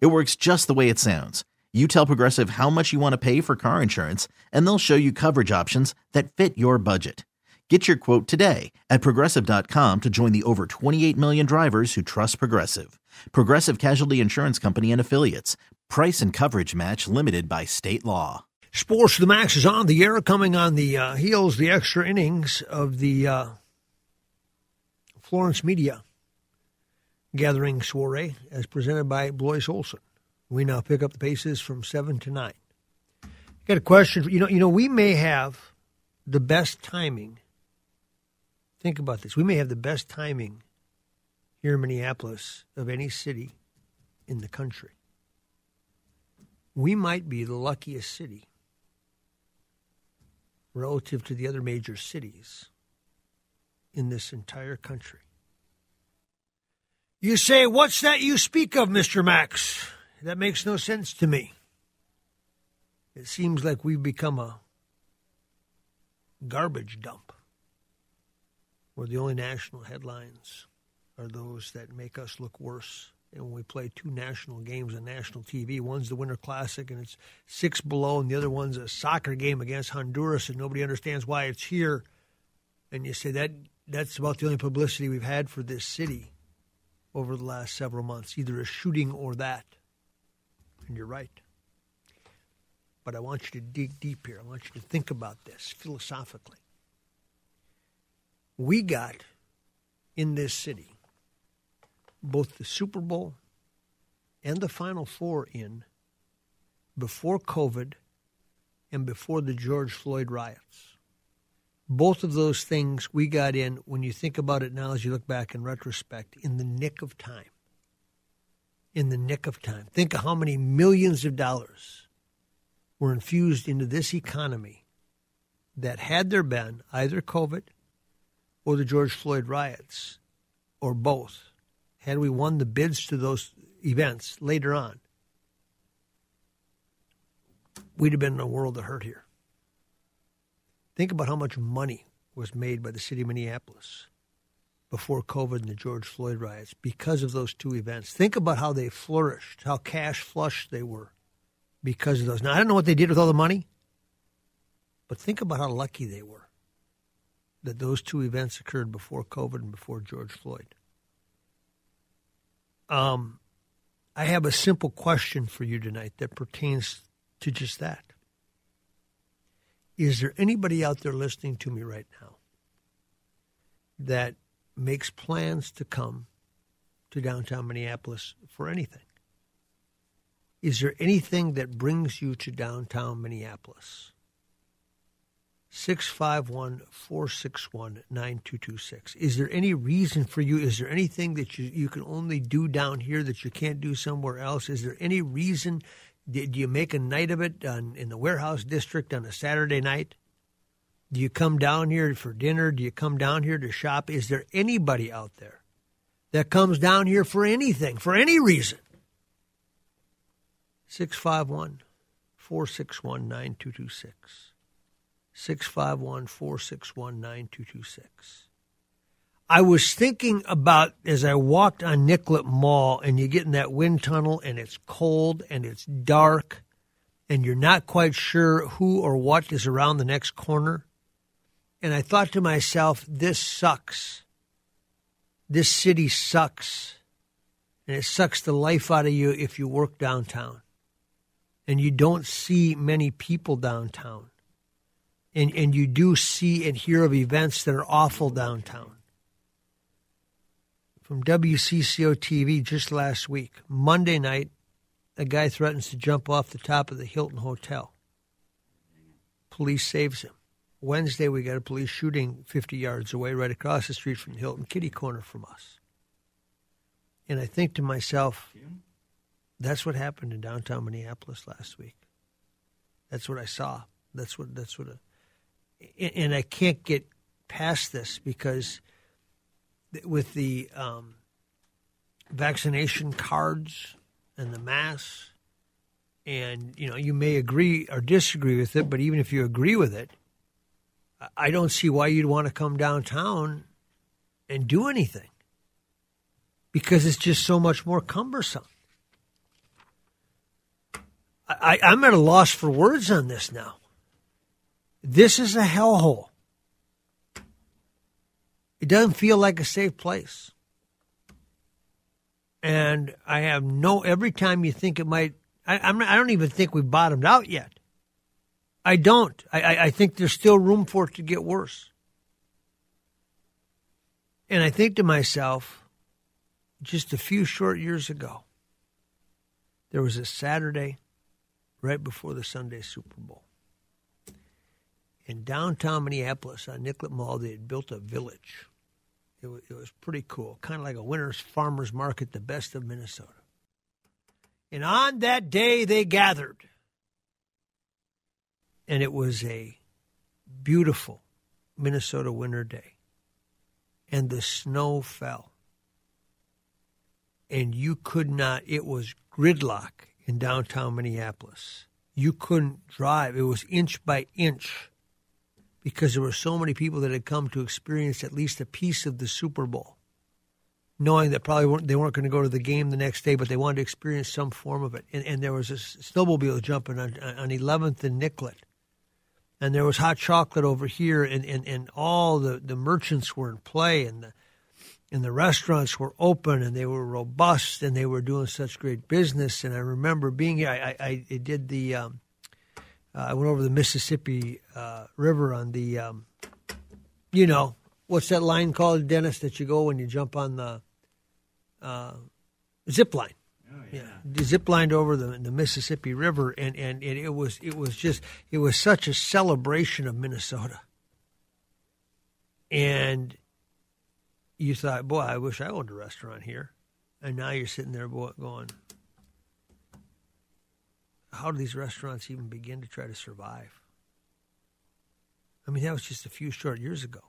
It works just the way it sounds. You tell Progressive how much you want to pay for car insurance, and they'll show you coverage options that fit your budget. Get your quote today at progressive.com to join the over 28 million drivers who trust Progressive. Progressive Casualty Insurance Company and Affiliates. Price and coverage match limited by state law. Sports the Max is on the air, coming on the uh, heels, the extra innings of the uh, Florence Media gathering soiree as presented by Blois Olson. We now pick up the paces from seven to nine. Got a question. You know, you know, we may have the best timing. Think about this. We may have the best timing here in Minneapolis of any city in the country. We might be the luckiest city relative to the other major cities in this entire country. You say, What's that you speak of, Mr. Max? That makes no sense to me. It seems like we've become a garbage dump where the only national headlines are those that make us look worse. And when we play two national games on national TV, one's the Winter Classic and it's six below, and the other one's a soccer game against Honduras, and nobody understands why it's here. And you say that that's about the only publicity we've had for this city over the last several months, either a shooting or that. And you're right. But I want you to dig deep here. I want you to think about this philosophically. We got in this city both the Super Bowl and the Final Four in before COVID and before the George Floyd riots both of those things we got in when you think about it now as you look back in retrospect in the nick of time. In the nick of time. Think of how many millions of dollars were infused into this economy that had there been either covid or the george floyd riots or both. Had we won the bids to those events later on we'd have been in a world of hurt here Think about how much money was made by the city of Minneapolis before COVID and the George Floyd riots because of those two events. Think about how they flourished, how cash flush they were because of those. Now, I don't know what they did with all the money, but think about how lucky they were that those two events occurred before COVID and before George Floyd. Um, I have a simple question for you tonight that pertains to just that. Is there anybody out there listening to me right now that makes plans to come to downtown Minneapolis for anything? Is there anything that brings you to downtown Minneapolis? 651 461 9226. Is there any reason for you? Is there anything that you, you can only do down here that you can't do somewhere else? Is there any reason do you make a night of it on, in the warehouse district on a Saturday night? Do you come down here for dinner? Do you come down here to shop? Is there anybody out there that comes down here for anything, for any reason? 651 461 9226. 651 461 9226. I was thinking about as I walked on Nicollet Mall and you get in that wind tunnel and it's cold and it's dark and you're not quite sure who or what is around the next corner. And I thought to myself, this sucks. This city sucks. And it sucks the life out of you if you work downtown. And you don't see many people downtown. And, and you do see and hear of events that are awful downtown from WCCO TV just last week. Monday night, a guy threatens to jump off the top of the Hilton Hotel. Police saves him. Wednesday, we got a police shooting 50 yards away, right across the street from the Hilton Kitty Corner from us. And I think to myself, That's what happened in downtown Minneapolis last week. That's what I saw. That's what. That's what. A, and I can't get past this because with the um, vaccination cards and the masks, and you know, you may agree or disagree with it, but even if you agree with it, I don't see why you'd want to come downtown and do anything because it's just so much more cumbersome. I, I'm at a loss for words on this now. This is a hellhole. It doesn't feel like a safe place. And I have no, every time you think it might, I, I'm I don't even think we've bottomed out yet. I don't. I, I think there's still room for it to get worse. And I think to myself, just a few short years ago, there was a Saturday right before the Sunday Super Bowl. In downtown Minneapolis on Nicollet Mall, they had built a village. It was, it was pretty cool, kind of like a winter's farmer's market, the best of Minnesota. And on that day, they gathered and it was a beautiful Minnesota winter day. And the snow fell. And you could not, it was gridlock in downtown Minneapolis. You couldn't drive. It was inch by inch because there were so many people that had come to experience at least a piece of the Super Bowl, knowing that probably weren't, they weren't going to go to the game the next day, but they wanted to experience some form of it. And, and there was a snowmobile jumping on, on 11th and Nicollet and there was hot chocolate over here, and, and, and all the, the merchants were in play, and the and the restaurants were open, and they were robust, and they were doing such great business. And I remember being here. I, I, I did the. Um, uh, I went over the Mississippi uh, River on the, um, you know, what's that line called, Dennis? That you go when you jump on the uh, zip line. Oh, yeah. yeah. Zip lined over the, the Mississippi River, and, and, and it was it was just it was such a celebration of Minnesota. And you thought, boy, I wish I owned a restaurant here. And now you're sitting there going, how do these restaurants even begin to try to survive? I mean, that was just a few short years ago.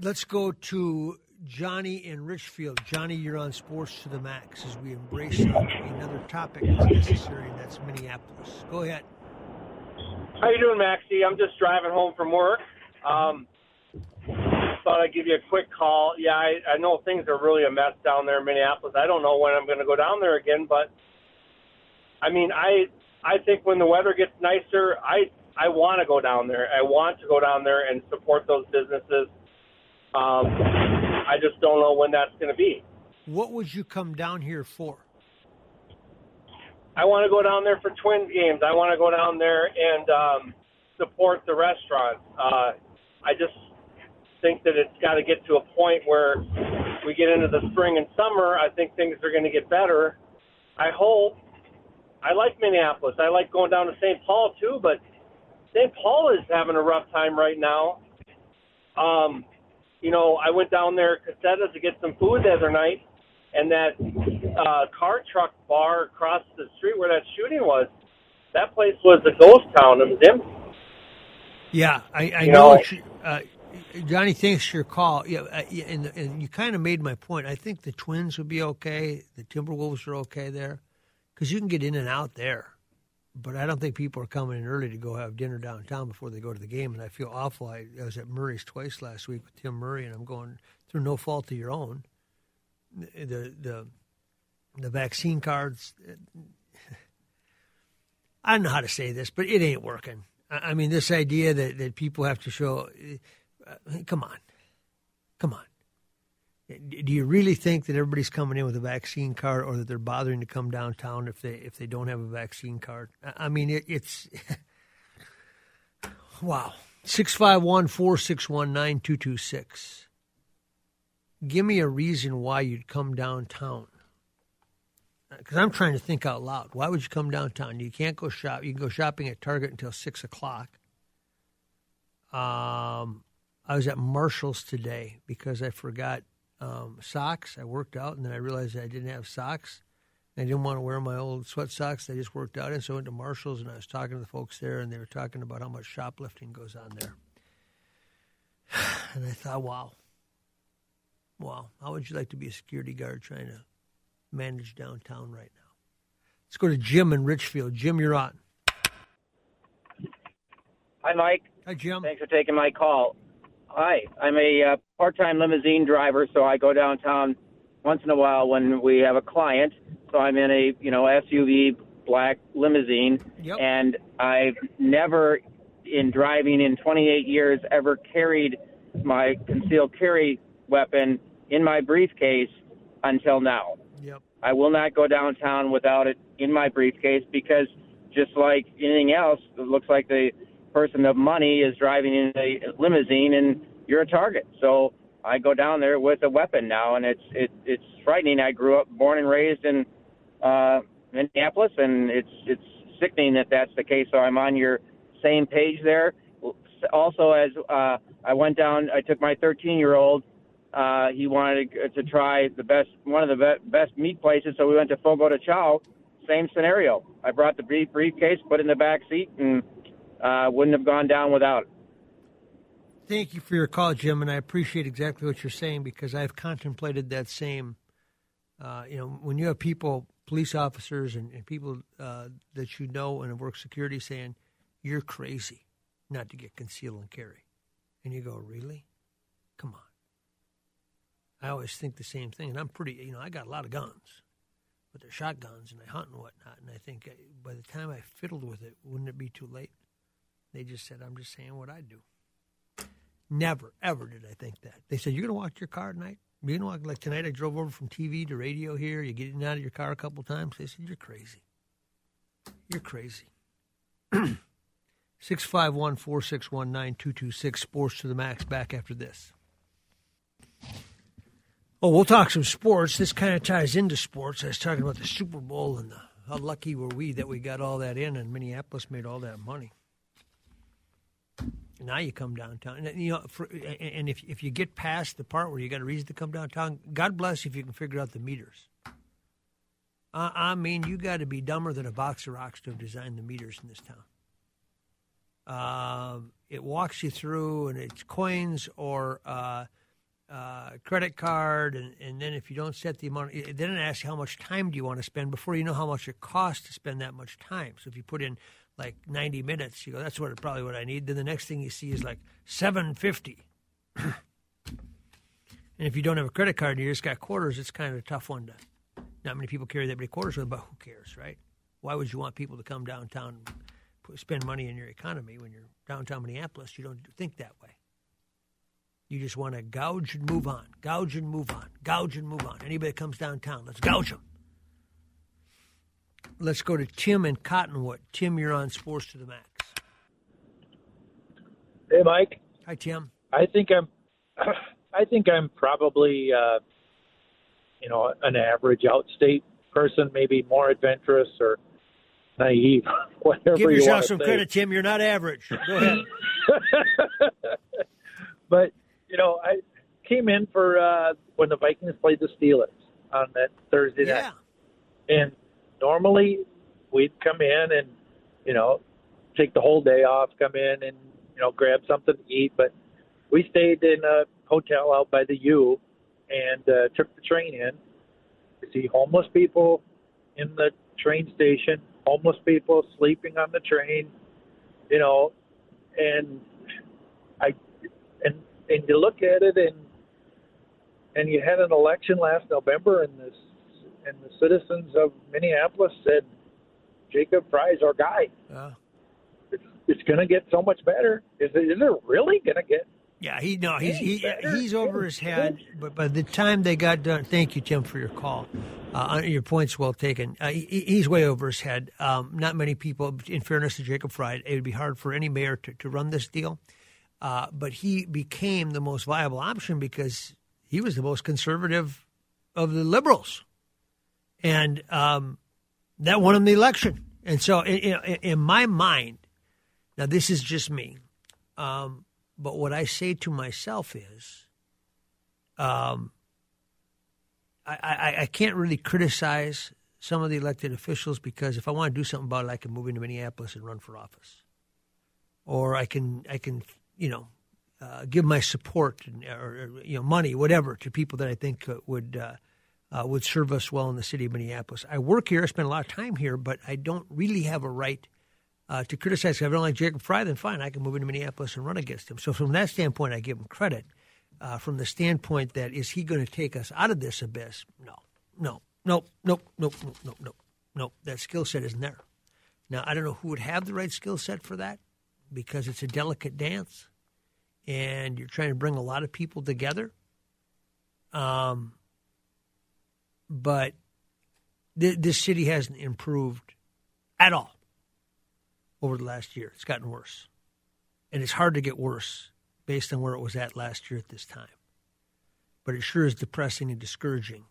Let's go to Johnny in Richfield. Johnny, you're on Sports to the Max as we embrace another topic that's necessary, and that's Minneapolis. Go ahead. How you doing, Maxie? I'm just driving home from work. Um, thought I'd give you a quick call. Yeah, I, I know things are really a mess down there in Minneapolis. I don't know when I'm going to go down there again, but I mean, I I think when the weather gets nicer, I I want to go down there. I want to go down there and support those businesses. Um, I just don't know when that's going to be. What would you come down here for? I want to go down there for Twins games. I want to go down there and um, support the restaurant. Uh, I just think that it's got to get to a point where we get into the spring and summer. I think things are going to get better. I hope. I like Minneapolis. I like going down to St. Paul too, but St. Paul is having a rough time right now. Um, you know, I went down there, Cossetta, to get some food the other night, and that uh, car truck bar across the street where that shooting was, that place was a ghost town. It was empty. Yeah, I, I you know. know you, uh, Johnny, thanks for your call. Yeah, uh, and, and you kind of made my point. I think the Twins would be okay. The Timberwolves are okay there because you can get in and out there but I don't think people are coming in early to go have dinner downtown before they go to the game. And I feel awful. I, I was at Murray's twice last week with Tim Murray, and I'm going through no fault of your own. The the the vaccine cards. I don't know how to say this, but it ain't working. I mean, this idea that, that people have to show, uh, come on, come on. Do you really think that everybody's coming in with a vaccine card, or that they're bothering to come downtown if they if they don't have a vaccine card? I mean, it, it's wow. Six five one four six one nine two two six. Give me a reason why you'd come downtown. Because I'm trying to think out loud. Why would you come downtown? You can't go shop. You can go shopping at Target until six o'clock. Um, I was at Marshalls today because I forgot um, socks. I worked out, and then I realized I didn't have socks. I didn't want to wear my old sweat socks. I just worked out and so I went to Marshalls and I was talking to the folks there, and they were talking about how much shoplifting goes on there. And I thought, wow, wow, how would you like to be a security guard trying to manage downtown right now? Let's go to Jim in Richfield. Jim, you're on. Hi, Mike. Hi, Jim. Thanks for taking my call. Hi, I'm a uh, part-time limousine driver, so I go downtown once in a while when we have a client. So I'm in a you know SUV black limousine, Yep. and I've never, in driving in 28 years, ever carried my concealed carry weapon in my briefcase until now. Yep. I will not go downtown without it in my briefcase because just like anything else, it looks like the person of money is driving in a limousine and you're a target. So I go down there with a weapon now, and it's it, it's frightening. I grew up, born and raised in uh, Minneapolis, and it's it's sickening that that's the case. So I'm on your same page there. Also, as uh, I went down, I took my 13 year old. Uh, he wanted to, try the best, one of the be- best meat places, so we went to Fogo de Chao. Same scenario. I brought the brief briefcase, put it in the back seat, and uh, wouldn't have gone down without it. Thank you for your call, Jim, and I appreciate exactly what you're saying because I've contemplated that same. Uh, you know, when you have people, police officers, and, and people uh, that you know and have worked security saying, "You're crazy not to get conceal and carry," and you go, "Really? Come on." I always think the same thing, and I'm pretty. You know, I got a lot of guns, but they're shotguns, and I hunt and whatnot. And I think uh, by the time I fiddled with it, wouldn't it be too late? They just said, "I'm just saying what I do." Never, ever did I think that. They said, You're going to walk your car tonight? You're going to walk, like tonight, I drove over from TV to radio here. You're getting out of your car a couple times. They said, You're crazy. You're crazy. 651 461 9226, Sports to the Max, back after this. Oh, we'll talk some sports. This kind of ties into sports. I was talking about the Super Bowl and the, how lucky were we that we got all that in and Minneapolis made all that money. Now you come downtown, and you know, for, and if if you get past the part where you got a reason to come downtown, God bless you if you can figure out the meters. Uh, I mean, you got to be dumber than a box of rocks to have designed the meters in this town. Um, it walks you through, and it's coins or uh, uh, credit card, and, and then if you don't set the amount, then it asks how much time do you want to spend before you know how much it costs to spend that much time. So if you put in like 90 minutes, you go, that's what probably what I need. Then the next thing you see is like 750. and if you don't have a credit card and you just got quarters, it's kind of a tough one to. Not many people carry that many quarters with, but who cares, right? Why would you want people to come downtown spend money in your economy when you're downtown Minneapolis? You don't think that way. You just want to gouge and move on, gouge and move on, gouge and move on. Anybody that comes downtown, let's gouge them. Let's go to Tim in Cottonwood. Tim, you're on Sports to the Max. Hey, Mike. Hi, Tim. I think I'm. I think I'm probably, uh, you know, an average outstate person, maybe more adventurous or naive, whatever Give you yourself to some say. credit, Tim. You're not average. Go ahead. but you know, I came in for uh, when the Vikings played the Steelers on that Thursday yeah. night, and normally we'd come in and you know take the whole day off, come in and you know grab something to eat, but we stayed in a hotel out by the U and uh, took the train in. To see homeless people in the train station, homeless people sleeping on the train, you know, and I and and you look at it and and you had an election last November and this and the citizens of Minneapolis said Jacob Frey's our guy. Uh, It's, it's going to get so much better. Is it, is it really going to get yeah, he no, he's he, he's over his head. But by the time they got done, thank you, Tim, for your call. Uh, your point's well taken. Uh, he, he's way over his head. Um, not many people, in fairness to Jacob Frey, it would be hard for any mayor to, to run this deal. Uh, but he became the most viable option because he was the most conservative of the liberals, and um, that won him the election. And so, in, in, in my mind, now this is just me, um, but what I say to myself is, um, I, I, I can't really criticize some of the elected officials because if I want to do something about it, I can move into Minneapolis and run for office, or I can I can you know uh, give my support and, or, or, you know money whatever to people that I think uh, would. Uh, uh, would serve us well in the city of Minneapolis. I work here, I spend a lot of time here, but I don't really have a right uh, to criticize. If I don't like Jacob Frey, then fine, I can move into Minneapolis and run against him. So from that standpoint, I give him credit. Uh, from the standpoint that is he going to take us out of this abyss? No, no, no, no, no, no, no, nope, nope. That skill set isn't there. Now, I don't know who would have the right skill set for that because it's a delicate dance and you're trying to bring a lot of people together. Um, but th- this city hasn't improved at all over the last year. It's gotten worse. And it's hard to get worse based on where it was at last year at this time. But it sure is depressing and discouraging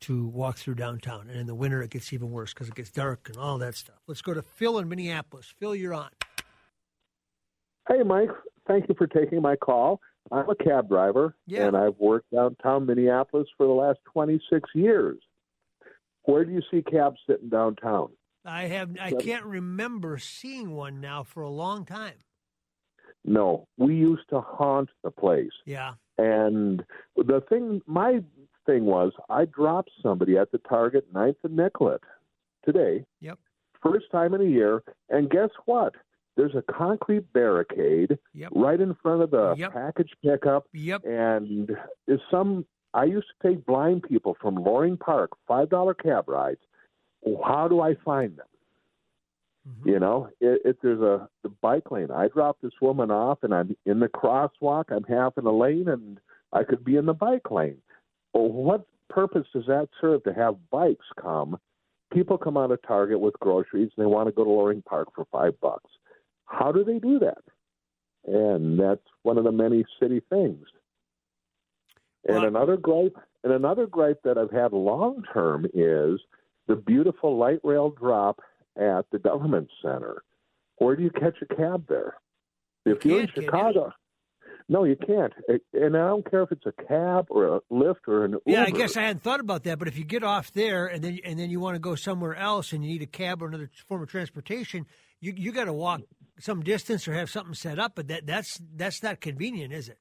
to walk through downtown. And in the winter, it gets even worse because it gets dark and all that stuff. Let's go to Phil in Minneapolis. Phil, you're on. Hey, Mike. Thank you for taking my call. I'm a cab driver, yeah. and I've worked downtown Minneapolis for the last 26 years. Where do you see cabs sitting downtown? I have. I can't remember seeing one now for a long time. No, we used to haunt the place. Yeah. And the thing, my thing was I dropped somebody at the Target Ninth and Nicollet today. Yep. First time in a year, and guess what? There's a concrete barricade yep. right in front of the yep. package pickup. Yep. And is some I used to take blind people from Loring Park, five dollar cab rides. How do I find them? Mm-hmm. You know, if, if there's a the bike lane, I drop this woman off, and I'm in the crosswalk. I'm half in a lane, and I could be in the bike lane. Well, what purpose does that serve to have bikes come? People come out of Target with groceries and they want to go to Loring Park for five bucks. How do they do that? And that's one of the many city things. And another gripe, and another gripe that I've had long term is the beautiful light rail drop at the government center. Where do you catch a cab there? If you you're in Chicago, no, you can't. And I don't care if it's a cab or a Lyft or an Uber. Yeah, I guess I hadn't thought about that. But if you get off there and then and then you want to go somewhere else and you need a cab or another form of transportation, you you got to walk some distance or have something set up. But that that's that's not convenient, is it?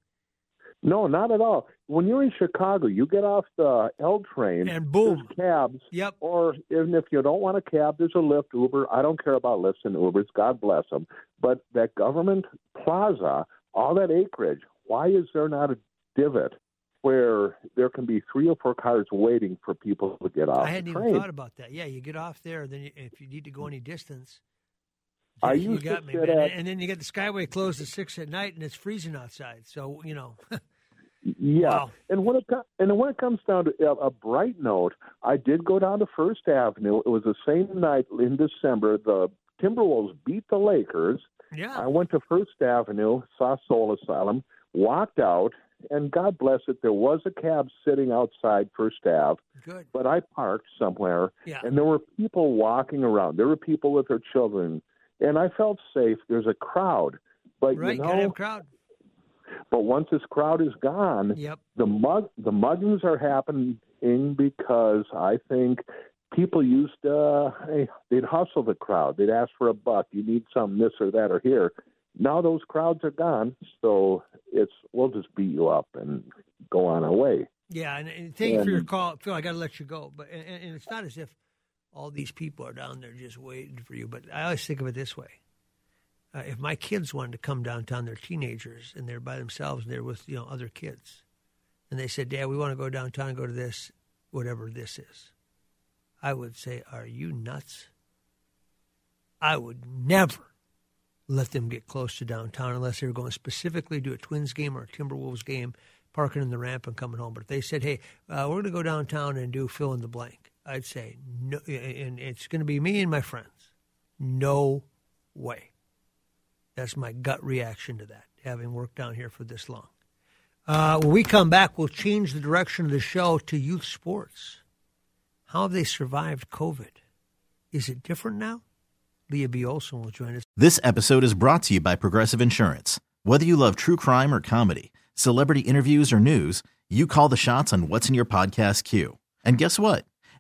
No, not at all. When you're in Chicago, you get off the L train and boom, cabs. Yep. Or even if you don't want a cab, there's a Lyft, Uber. I don't care about Lyfts and Ubers. God bless them. But that government plaza all that acreage, why is there not a divot where there can be three or four cars waiting for people to get off? I hadn't even thought about that. Yeah, you get off there, then you, if you need to go any distance, I you used got to me, sit man. at- And then you get the Skyway closed at six at night, and it's freezing outside. So you know, Yeah, Wow. and when it and when it comes down to a, a bright note, I did go down to First Avenue. It was the same night in December. The Timberwolves beat the Lakers. yeah, I went to First Avenue, saw Soul Asylum, walked out, and God bless it, there was a cab sitting outside First Ave, good. but I parked somewhere, Yeah, and there were people walking around. There were people with their children, and I felt safe. There's a crowd, but right. you know, crowd. but once this crowd is gone, Yep. the mug the muggings are happening because I think people used uh hey, they'd hustle the crowd. They'd ask for a buck. You need some this or that or here. Now those crowds are gone, so it's we'll just beat you up and go on our way. Yeah, and, and thank you for your call, Phil. I got to let you go, but and, and it's not as if all these people are down there just waiting for you. But I always think of it this way: uh, if my kids wanted to come downtown, they're teenagers and they're by themselves and they're with you know other kids, and they said, "Dad, we want to go downtown and go to this, whatever this is," I would say, "Are you nuts?" I would never let them get close to downtown unless they were going specifically to a Twins game or a Timberwolves game, parking in the ramp and coming home. But if they said, "Hey, uh, we're going to go downtown and do fill in the blank," I'd say no, and it's going to be me and my friends. No way. That's my gut reaction to that, having worked down here for this long. Uh, when we come back, we'll change the direction of the show to youth sports. How have they survived COVID? Is it different now? Lea B. Olsen will join us. This episode is brought to you by Progressive Insurance. Whether you love true crime or comedy, celebrity interviews or news, you call the shots on what's in your podcast queue. And guess what?